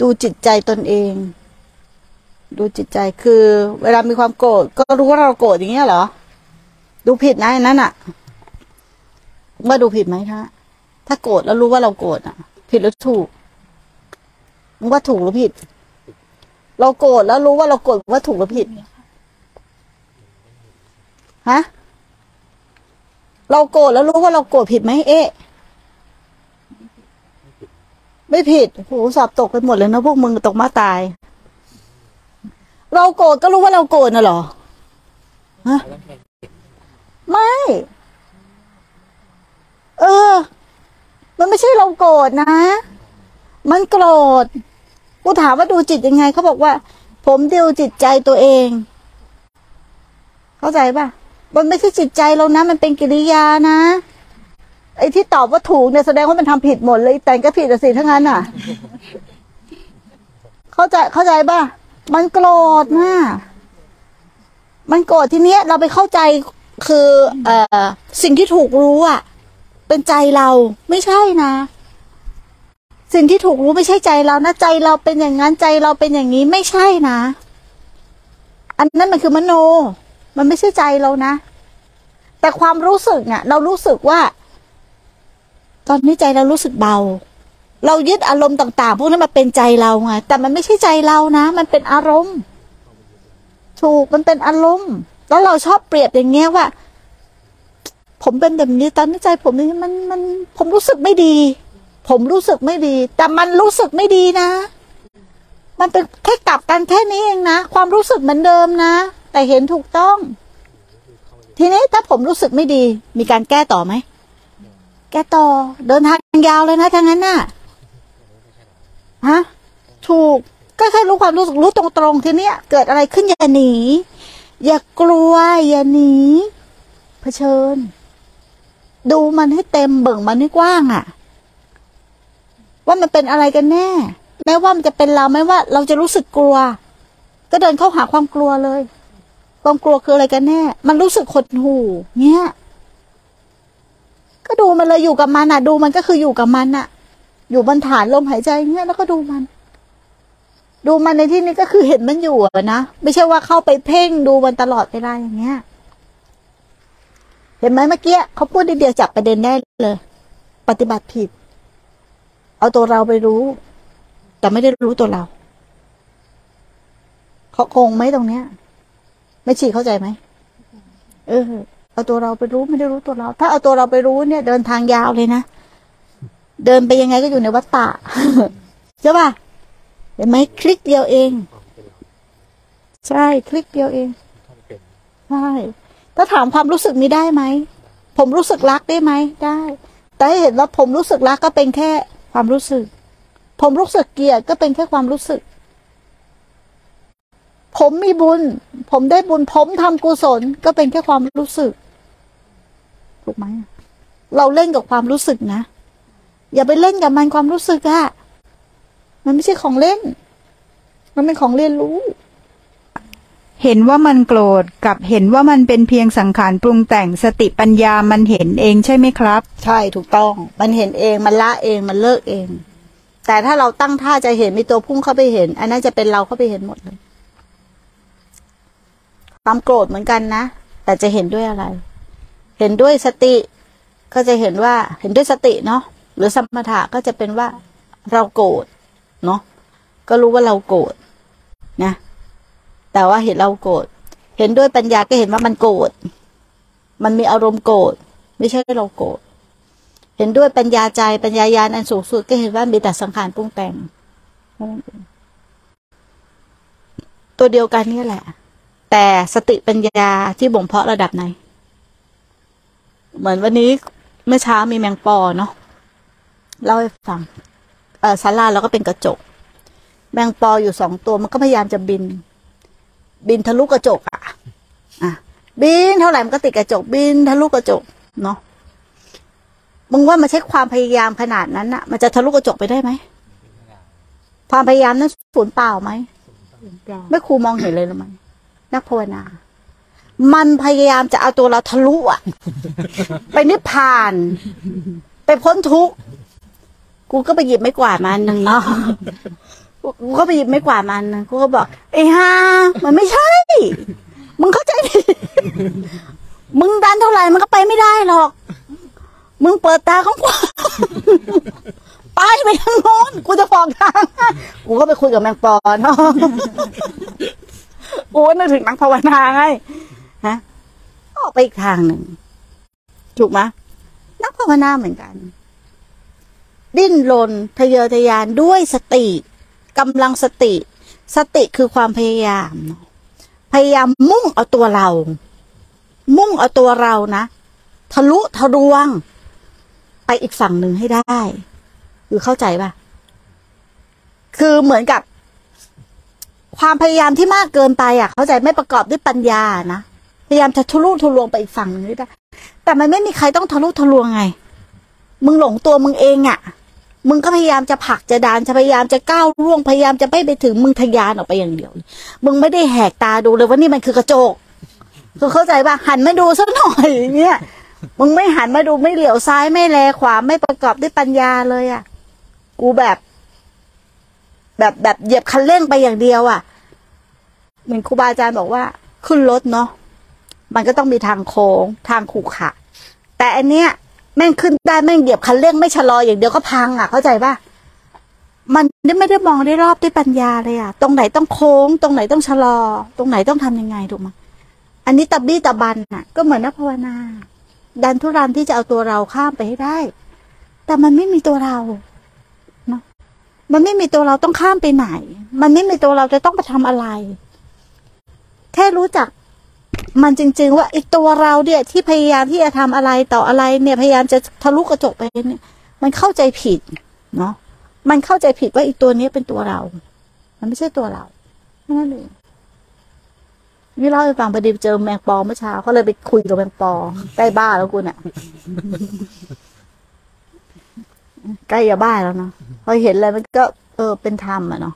ดูจิตใจตนเอง ดูจิตใจคือ เวลามีความโกรธก็รู้ว่าเราโกรธอย่างเงี้ยเหรอ ดูผิดนะอันนั้นอะว่าดูผิดไหมคะถ้าโกรธแล้วรู้ว่าเราโกรธอะผิดหรือถูกว่าถูกหรือผิด เราโกรธแล้วรู้ว่าเราโกรธว่าถูกหรือผิดฮะเราโกรธแล้วรู้ว่าเราโกรธผิดไหมเอ๊ะ ไม่ผิดโหสอบตกกันหมดเลยนะพวกมึงตกมาตาย เราโกรธก็รู้ว่าเราโกรธน่ะเหรอฮะไม่ เออ มันไม่ใช่เราโกรธนะ มันโกรธกูถามว่าดูจิตยังไงเขาบอกว่า ผมดูจิตใจตัวเอง เข้าใจป่ะ มันไม่ใช่จิตใจเรานะ มันเป็นกิริยานะ ไอ้ที่ตอบว่าถูกเนี่ยแสดงว่ามันทำผิดหมดเลย แต่งก็ผิดสิทั้งนั้นอะ เข้าใจเข้าใจป่ะ มันโกรธนะมันโกรธทีเนี้ยเราไปเข้าใจคือ เอ่อ สิ่งที่ถูกรู้อะ เป็นใจเราไม่ใช่นะ สิ่งที่ถูกรู้ไม่ใช่ใจเรานะใจเราเป็นอย่างนั้นใจเราเป็นอย่างนี้ไม่ใช่นะ อันนั้นมันคือมโน มันไม่ใช่ใจเรานะ แต่ความรู้สึกเนี่ยเรารู้สึกว่า ตอนนี้ใจเรารู้สึกเบา เรายึดอารมณ์ต่าง ๆ พวกนั้นมาเป็นใจเราไงแต่มันไม่ใช่ใจเรานะ มันเป็นอารมณ์ ถูกมันเป็นอารมณ์ แล้วเราชอบเปรียบอย่างเงี้ยว่า ผมเป็นแบบนี้ตอนนี้ใจผมนี่มันมันผมรู้สึกไม่ดี ผมรู้สึกไม่ดี แต่มันรู้สึกไม่ดีนะ มันเป็นแค่กลับกันแค่นี้เองนะความรู้สึกเหมือนเดิมนะแต่เห็นถูกต้อง ทีนี้ถ้าผมรู้สึกไม่ดี มีการแก้ต่อไหม แกต่อเดินทางยาวเลยนะทั้งนั้นน่ะฮะถูกก็แค่รู้ความรู้สึกรู้ตรงๆทีเนี้ยเกิดอะไรขึ้นอย่าหนี อย่ากลัวอย่าหนีเผชิญ ดูมันให้เต็มเบิ่งมันให้กว้างอะ่ะ ว่ามันเป็นอะไรกันแน่ แม้ว่ามันจะเป็นเราไม่ว่า เราจะรู้สึกกลัว ก็เดินเข้าหาความกลัวเลย ความกลัวคืออะไรกันแน่ มันรู้สึกขดหูเนี้ย ก็ดูมันเลยอยู่กับมันอะ ดูมันก็คืออยู่กับมันอะ อยู่บนฐานลมหายใจเงี้ยแล้วก็ดูมัน ดูมันในที่นี้ก็คือเห็นมันอยู่นะไม่ใช่ว่าเข้าไปเพ่งดูมันตลอดเวลาอย่างเงี้ย เห็นไหมเมื่อกี้เขาพูดเดียวจับประเด็นได้เลย ปฏิบัติผิด เอาตัวเราไปรู้ แต่ไม่ได้รู้ตัวเราเขาคงไหมตรงเนี้ย ไม่ฉีกเข้าใจไหมเออ เอาตัวเราไปรู้ไม่ได้รู้ตัวเรา ถ้าเอาตัวเราไปรู้เนี่ย เดินทางยาวเลยนะ เดินไปยังไงก็อยู่ในวัฏฏะใช่ป่ะเห็นไหมคลิกเดียวเอง ใช่คลิกเดียวเองใช่ถ้าถามความรู้สึกนี้ได้ไหมผมรู้สึกรักได้ไหมได้ แต่เห็นว่าผมรู้สึกรักก็เป็นแค่ความรู้สึก ผมรู้สึกเกลียดก็เป็นแค่ความรู้สึก ผมมีบุญ ผมได้บุญ ผมทำกุศลก็เป็นแค่ความรู้สึก ถูกไหมเราเล่นกับความรู้สึกนะ อย่าไปเล่นกับมันความรู้สึกอะมันไม่ใช่ของเล่น มันเป็นของเรียนรู้ เห็นว่ามันโกรธกับเห็นว่ามันเป็นเพียงสังขารปรุงแต่งสติปัญญามันเห็นเองใช่ไหมครับ ใช่ถูกต้อง มันเห็นเองมันละเองมันเลิกเอง แต่ถ้าเราตั้งท่าจะเห็นมีตัวพุ่งเข้าไปเห็น อันนั้นจะเป็นเราเข้าไปเห็นหมดเลยความโกรธเหมือนกันนะ แต่จะเห็นด้วยอะไร เห็นด้วยสติก็จะเห็นว่าเห็นด้วยสติเนาะหรือสมถะก็จะเป็นว่าเราโกรธเนาะก็รู้ว่าเราโกรธนะ แต่ว่าเห็นเราโกรธเห็นด้วยปัญญาก็เห็นว่ามันโกรธมันมีอารมณ์โกรธไม่ใช่เราโกรธเห็นด้วยปัญญาใจปัญญายาณอันสูงสุดก็เห็นว่ามีแต่สังขารปรุงแต่ง ตัวเดียวกันนี่แหละ แต่สติปัญญาที่บ่มเพาะระดับไหน เหมือนวันนี้เมื่อเช้ามีแมงปอเนาะเล่าให้ฟังเออศาลาเราก็เป็นกระจก แมงปออยู่สองตัวมันก็พยายามจะบิน บินทะลุกระจกอะอะ บินเท่าไหร่มันก็ติดกระจก บินทะลุกระจกเนาะมึงว่ามันใช้ความพยายามขนาดนั้นอะมันจะทะลุกระจกไปได้ไหมความพยายามนั้นสูญเปล่าไหมไม่ครูมองเห็นเลยหรือมันนักภาวนา มันพยายามจะเอาตัวเราทะลุอะไปนิพพาน ไปพ้นทุกข์กูก็ไปหยิบไม่กวาดมาอันหนึ่งเนาะกูกูกูก็ไปหยิบไม่กวาดมันนะกูก็บอกไอ้ห่ามันไม่ใช่ มึงเข้าใจผิดมึงดันเท่าไหร่มันก็ไปไม่ได้หรอก มึงเปิดตาของกวางไปไปทางโน้นกูจะบอกทางให้กูก็ไปคุยกับแมงปอเนาะกูก็นึกถึงนักภาวนาไงฮะ ออกไปอีกทางหนึ่ง ถูกไหมนักภาวนาเหมือนกัน ดิ้นรนทะเยอทะยานด้วยสติกำลังสติ สติคือความพยายาม พยายามมุ่งเอาตัวเรา มุ่งเอาตัวเรานะ ทะลุทะลวง ไปอีกฝั่งหนึ่งให้ได้คือเข้าใจป่ะ คือเหมือนกับ ความพยายามที่มากเกินไปอะ เข้าใจไม่ประกอบด้วยปัญญานะ พยายามจะทะลุทะลวงไปอีกฝั่งนึงได้แต่มันไม่มีใครต้องทะลุทะลวงไง มึงหลงตัวมึงเองอะ มึงก็พยายามจะผลักจะดานจะพยายามจะก้าวล่วงพยายามจะไม่ไปถึงมึงทะยานออกไปอย่างเดียว มึงไม่ได้แหกตาดูเลยว่านี่มันคือกระจกคือเข้าใจป่ะหันมาดูสักหน่อยเงี้ยมึงไม่หันมาดูไม่เหลียวซ้ายไม่แลขวาไม่ประกอบด้วยปัญญาเลยอะ กูแบบ แบบแบบเหยียบคันเร่งไปอย่างเดียวอะ เหมือนครูบาอาจารย์บอกว่า ขึ้นรถเนาะ มันก็ต้องมีทางโค้งทางขรุขระแต่อันเนี้ยแม่งขึ้นได้แม่งเหยียบคันเร่งไม่ชะลออย่างเดียวก็พังอะเข้าใจป่ะมันไม่ได้มองได้รอบด้วยปัญญาเลยอะ ตรงไหนต้องโค้ง ตรงไหนต้องชะลอ ตรงไหนต้องทำยังไงถูกไหมอันนี้ตะบี้ตะบันอะ ก็เหมือนนักภาวนา ดันทุรันที่จะเอาตัวเราข้ามไปให้ได้ แต่มันไม่มีตัวเราเนาะมันไม่มีตัวเราต้องข้ามไปไหน มันไม่มีตัวเราจะต้องไปทำอะไร แค่รู้จัก มันจริง ๆ ว่าไอ้ตัวเราเนี่ยที่พยายามที่จะทำอะไรต่ออะไรเนี่ยพยายามจะทะลุกระจกไปเนี่ยมันเข้าใจผิดเนาะมันเข้าใจผิดว่าอีตัวเนี้ยเป็นตัวเรา มันไม่ใช่ตัวเราแค่นั่นเองนี่เล่าให้ฟังพอดีเจอแมงปอเมื่อเช้าเขาเลยไปคุยกับแมงปอใกล้บ้านแล้วกูเนี่ยใกล้จะบ้าแล้วเนาะพอเห็นอะไรมันก็ เออเป็นธรรมอะเนาะ